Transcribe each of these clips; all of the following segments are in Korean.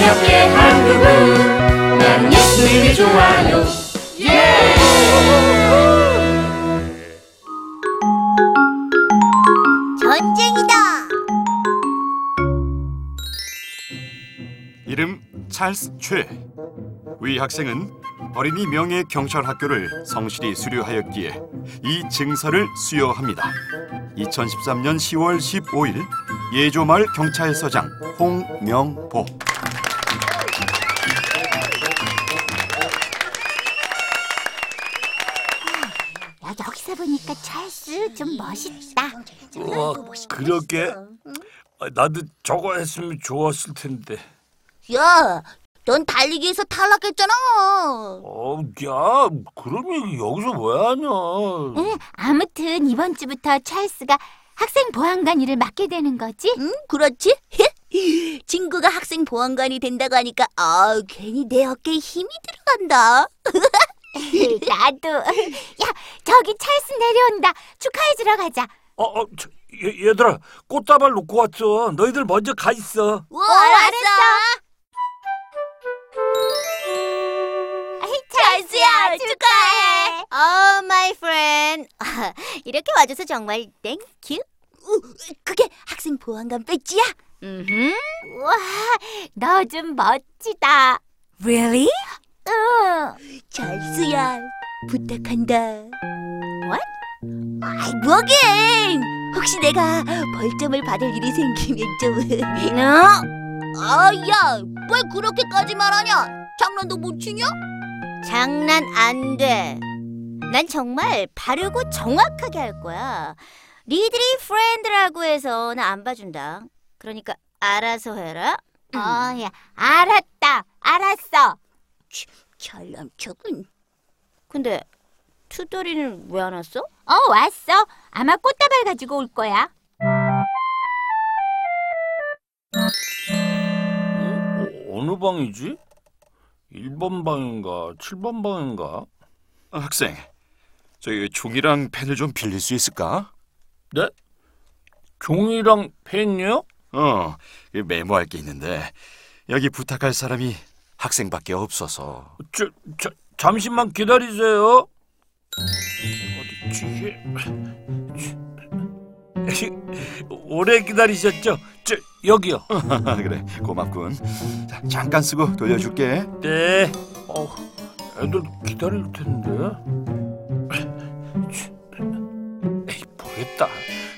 우리 함께 한 그분 나는 예수님이 좋아요 전쟁이다. 이름 찰스 최. 위 학생은 어린이 명예 경찰 학교를 성실히 수료하였기에 이 증서를 수여합니다. 2013년 10월 15일 예조마을 경찰서장 홍명보. 멋있다. 우와, 그러게. 아, 나도 저거 했으면 좋았을 텐데. 야, 넌 달리기에서 탈락했잖아. 어, 야, 그러면 여기서 왜 하냐? 응, 아무튼 이번 주부터 찰스가 학생 보안관 일을 맡게 되는 거지? 응, 그렇지? 친구가 학생 보안관이 된다고 하니까 아, 괜히 내 어깨에 힘이 들어간다. 나도. 야, 저기 찰스 내려온다. 축하해 주러 가자. 어, 어, 저, 얘, 얘들아, 꽃다발 놓고 왔어. 너희들 먼저 가 있어. 와, 알았어. 찰스야, 축하해. Oh, my friend. 이렇게 와줘서 정말 thank you. 우, 그게 학생 보안관 배지야? 음. 와, 너 좀 멋지다. Really? 응. 찰스야, 부탁한다. What? 아이, 뭐긴! 혹시 내가 벌점을 받을 일이 생기면 좀... 너? 아, 야, 왜 그렇게까지 말하냐? 장난도 못 치냐? 장난 안 돼. 난 정말 바르고 정확하게 할 거야. 니들이 프렌드라고 해서 나 안 봐준다. 그러니까 알아서 해라. 어, 야, 알았다. 알았어. 잘남척은. 근데 투덜이는 왜 안 왔어? 어, 왔어. 아마 꽃다발 가지고 올 거야. 어, 느 방이지? 1번 방인가, 7번 방인가? 아, 학생, 저기 종이랑 펜을 좀 빌릴 수 있을까? 네? 종이랑 펜이요? 어, 이 메모할 게 있는데 여기 부탁할 사람이 학생밖에 없어서. 저, 저, 잠시만 기다리세요. 어디지? 오래 기다리셨죠? 저, 여기요. 그래, 고맙군. 자, 잠깐 쓰고 돌려줄게. 네. 어, 애들 기다릴 텐데. 에이, 모르겠다.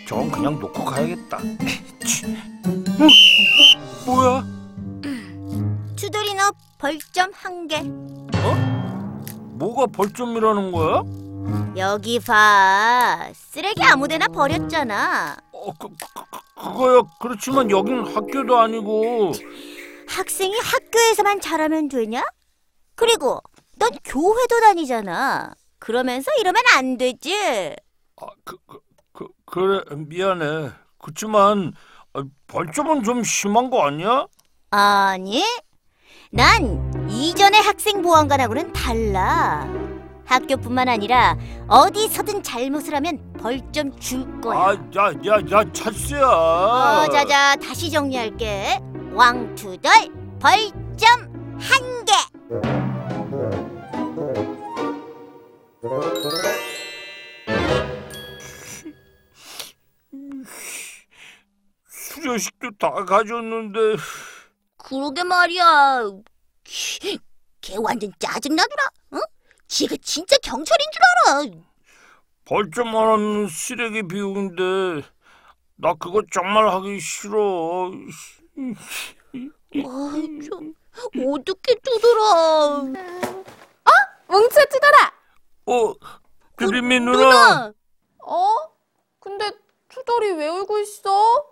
저건 그냥 놓고 가야겠다. 치. 어? 뭐야? 벌점 한 개. 뭐가 벌점이라는 거야? 여기 봐. 쓰레기 아무데나 버렸잖아. 어, 그, 그, 그, 그거야. 그렇지만 여긴 학교도 아니고. 학생이 학교에서만 잘하면 되냐? 그리고 넌 교회도 다니잖아. 그러면서 이러면 안 되지. 아, 그, 그, 그, 그래, 미안해. 그렇지만 아, 벌점은 좀 심한 거 아니야? 아니, 난 이전의 학생 보안관하고는 달라. 학교뿐만 아니라 어디서든 잘못을 하면 벌점 줄 거야. 아, 야, 야, 야, 찰스야. 어, 자자, 다시 정리할게. 왕투덜 벌점 한 개. 수료식도 다 가졌는데. 그러게 말이야. 걔 완전 짜증나더라. 어? 지가 진짜 경찰인 줄 알아. 벌점 하나는 쓰레기 비우는데 나 그거 정말 하기 싫어. 아이, 좀 어떻게 두더라. 뭉쳐 투덜아. 어, 드림이 누나. 누나. 어? 근데 투덜이 왜 울고 있어?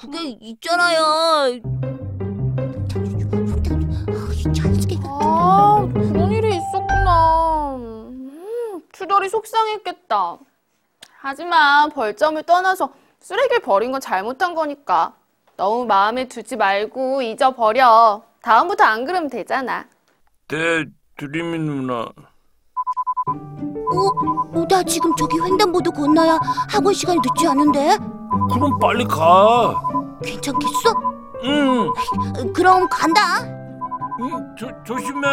그게 있잖아요. 찰스게 아, 그런 일이 있었구나. 음, 투덜이 속상했겠다. 하지만 벌점을 떠나서 쓰레기를 버린 건 잘못한 거니까 너무 마음에 두지 말고 잊어버려. 다음부터 안 그러면 되잖아. 네, 드림이 누나. 어? 어, 나 지금 저기 횡단보도 건너야 학원 시간이 늦지 않은데? 그럼 빨리 가. 괜찮겠어? 응, 그럼 간다. 응, 조, 조심해.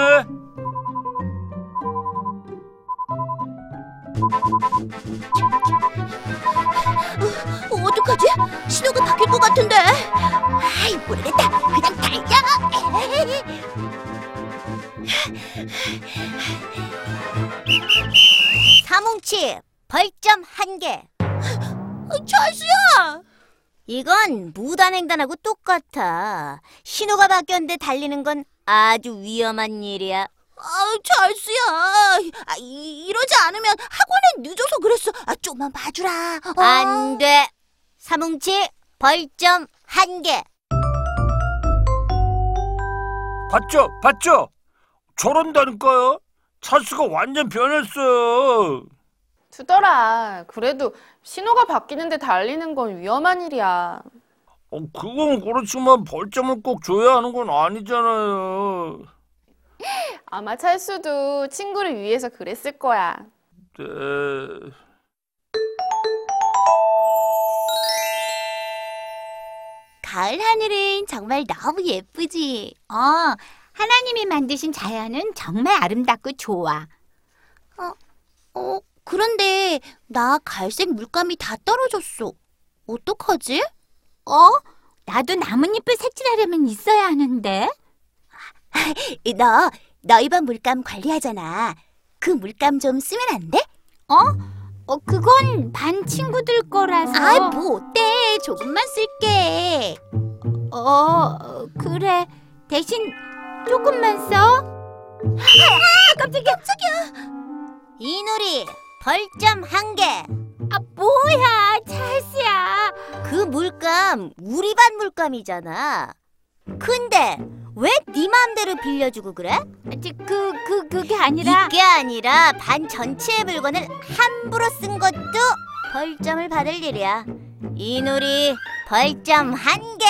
어, 어떡하지? 신호가 바뀔 것 같은데. 아이, 모르겠다. 그냥 달려. 사뭉치 벌점 한 개. 찰수야. 이건 무단횡단하고 똑같아. 신호가 바뀌었는데 달리는 건 아주 위험한 일이야. 아, 찰수야. 아, 이, 이러지 않으면 학원에 늦어서 그랬어. 아, 좀만 봐주라. 어? 안 돼. 사뭉치 벌점 한 개. 봤죠? 봤죠? 저런다니까요. 찰스가 완전 변했어요. 두더라. 그래도 신호가 바뀌는데 달리는 건 위험한 일이야. 어, 그건 그렇지만 벌점을 꼭 줘야 하는 건 아니잖아요. 아마 찰수도 친구를 위해서 그랬을 거야. 네. 가을 하늘은 정말 너무 예쁘지. 어, 하나님이 만드신 자연은 정말 아름답고 좋아. 어, 그런데 나 갈색 물감이 다 떨어졌어. 어떡하지? 어? 나도 나뭇잎을 색칠하려면 있어야 하는데. 너 너희 반 물감 관리하잖아. 그 물감 좀 쓰면 안 돼? 어? 어, 그건 반 친구들 거라서. 아이, 뭐 어때? 조금만 쓸게. 어, 어, 그래. 대신 조금만 써. 아, 깜짝이야, 깜짝이야. 이누리 벌점 한 개. 아, 뭐야, 찰스야. 그 물감 우리 반 물감이잖아. 근데 왜네 맘대로 빌려주고 그래? 저, 그, 그, 그게 아니라. 이게 아니라 반 전체의 물건을 함부로 쓴 것도 벌점을 받을 일이야. 이누리 벌점 한 개.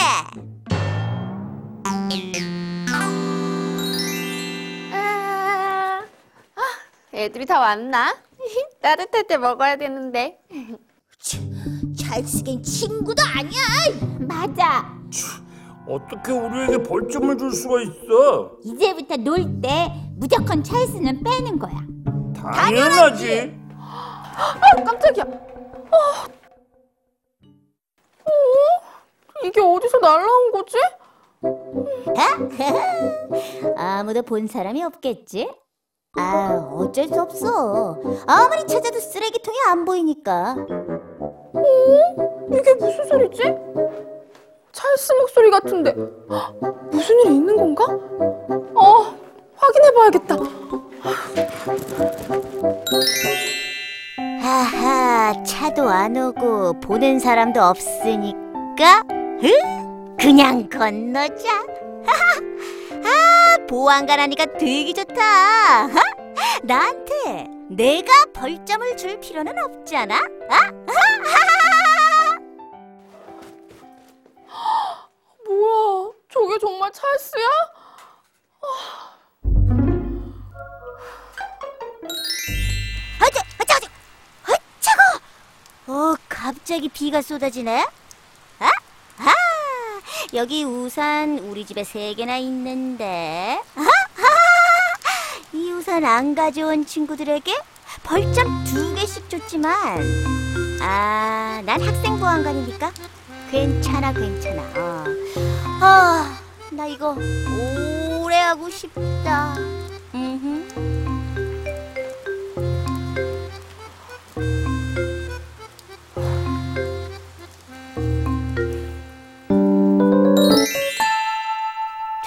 아, 아, 애들이 다 왔나? 따뜻할 때 먹어야 되는데. 찰스겐 친구도 아니야. 맞아. 어떻게 우리에게 벌점을 줄 수가 있어? 이제부터 놀 때 무조건 찰스는 빼는 거야. 당연하지. 아, 깜짝이야. 아. 어? 이게 어디서 날라온 거지? 아무도 본 사람이 없겠지? 아, 어쩔 수 없어. 아무리 찾아도 쓰레기통이 안 보이니까. 이게 무슨 소리지? 찰스 목소리 같은데 헉, 무슨 일이 있는 건가? 어, 확인해봐야겠다. 하하, 차도 안 오고 보는 사람도 없으니까 으, 그냥 건너자. 아, 보안관 하니까 되게 좋다. 하? 나한테 내가 벌점을 줄 필요는 없잖아. 뭐야, 저게 정말 찰스야? 아차, 아차, 아차, 아차고. 어, 갑자기 비가 쏟아지네. 아, 아, 여기 우산 우리 집에 세 개나 있는데. 우산 안 가져온 친구들에게 벌점 두 개씩 줬지만, 아, 난 학생 보안관이니까 괜찮아, 괜찮아. 어. 아, 나 이거 오래 하고 싶다. 음흠.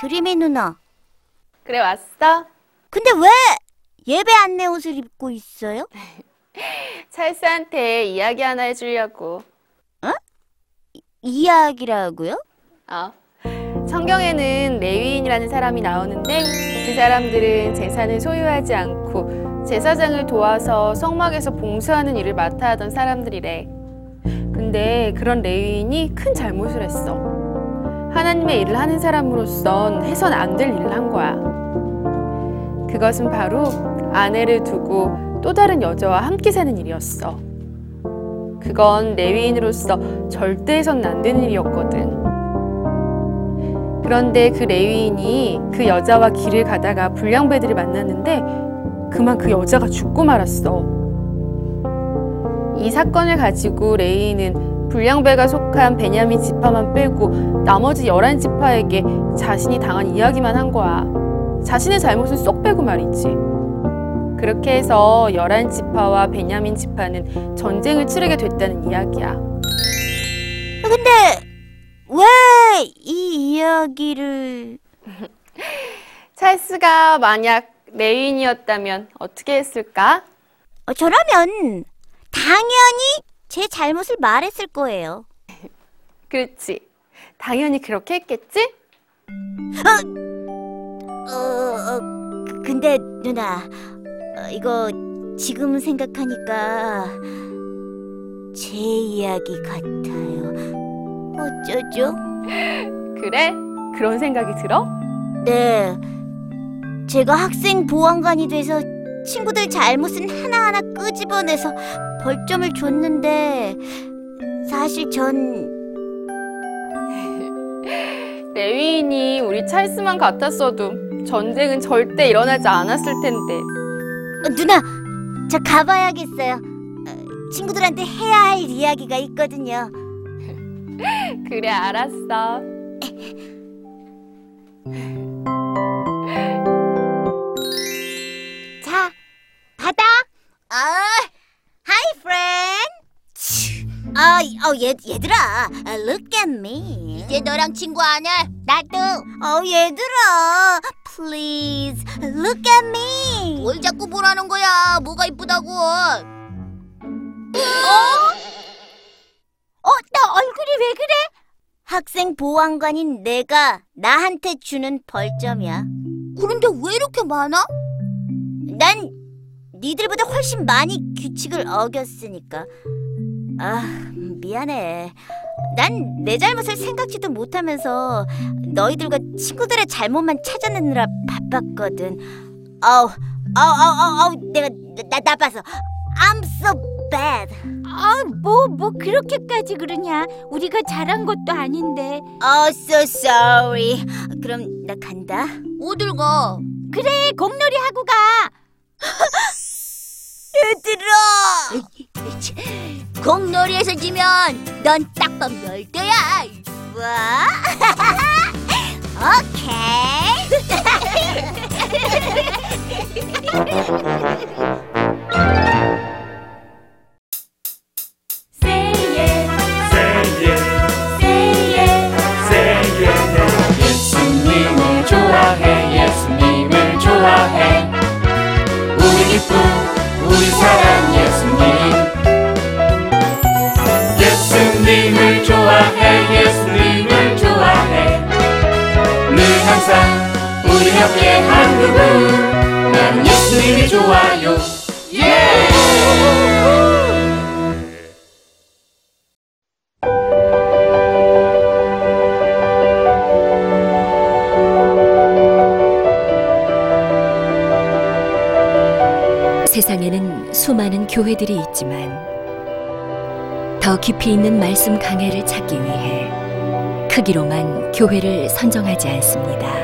드림이 누나. 그래, 왔어? 근데 왜 예배 안내 옷을 입고 있어요? 찰스한테 이야기 하나 해주려고. 이야기라고요? 어. 성경에는 레위인이라는 사람이 나오는데 그 사람들은 재산을 소유하지 않고 제사장을 도와서 성막에서 봉사하는 일을 맡아 하던 사람들이래. 근데 그런 레위인이 큰 잘못을 했어. 하나님의 일을 하는 사람으로선 해선 안 될 일을 한 거야. 그것은 바로 아내를 두고 또 다른 여자와 함께 사는 일이었어. 그건 레위인으로서 절대 해서는 안 되는 일이었거든. 그런데 그 레위인이 그 여자와 길을 가다가 불량배들을 만났는데 그만 그 여자가 죽고 말았어. 이 사건을 가지고 레위인은 불량배가 속한 베냐민 지파만 빼고 나머지 열한 지파에게 자신이 당한 이야기만 한 거야. 자신의 잘못은 쏙 빼고 말이지. 그렇게 해서 열한 지파와 베냐민 지파는 전쟁을 치르게 됐다는 이야기야. 근데 왜 이 이야기를 찰스가 만약 레인이었다면 어떻게 했을까? 어, 저라면 당연히 제 잘못을 말했을 거예요. 그렇지. 당연히 그렇게 했겠지? 어, 어 그- 근데 누나 어, 이거 지금 생각하니까 제 이야기 같아요. 어쩌죠? 그래? 그런 생각이 들어? 네. 제가 학생 보안관이 돼서 친구들 잘못은 하나하나 끄집어내서 벌점을 줬는데 사실 전 레위인이 우리 찰스만 같았어도 전쟁은 절대 일어나지 않았을 텐데. 어, 누나 저 가봐야겠어요. 어, 친구들한테 해야 할 이야기가 있거든요. 그래, 알았어. 자, 받아. 아, hi friend. 아, 어, 얘, 얘들아, 아, look at me. 이제 너랑 친구 안 해. 나도. 어, 얘들아, please, look at me. 뭘 자꾸 보라는 거야? 뭐가 이쁘다고? 어, 나 얼굴이 왜 그래? 학생 보안관인 내가 나한테 주는 벌점이야. 그런데 왜 이렇게 많아? 난 니들보다 훨씬 많이 규칙을 어겼으니까. 아, 미안해. 난 내 잘못을 생각지도 못하면서 너희들과 친구들의 잘못만 찾아내느라 바빴거든. 아우, 아우, 아우, 아우, 내가 나, 나빠서. I'm so bad. 아, 뭐, 뭐 그렇게까지 그러냐? 우리가 잘한 것도 아닌데. Oh, so sorry. 그럼 나 간다. 어딜 가? 그래, 공놀이 하고 가. 얘들아! 공놀이에서 지면 넌 딱밤 열대야. 뭐? 오케이. 함께 한 그분 난 예수님이 좋아요 예! 세상에는 수많은 교회들이 있지만 더 깊이 있는 말씀 강해를 찾기 위해 크기로만 교회를 선정하지 않습니다.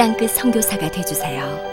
땅끝 선교사가 되주세요.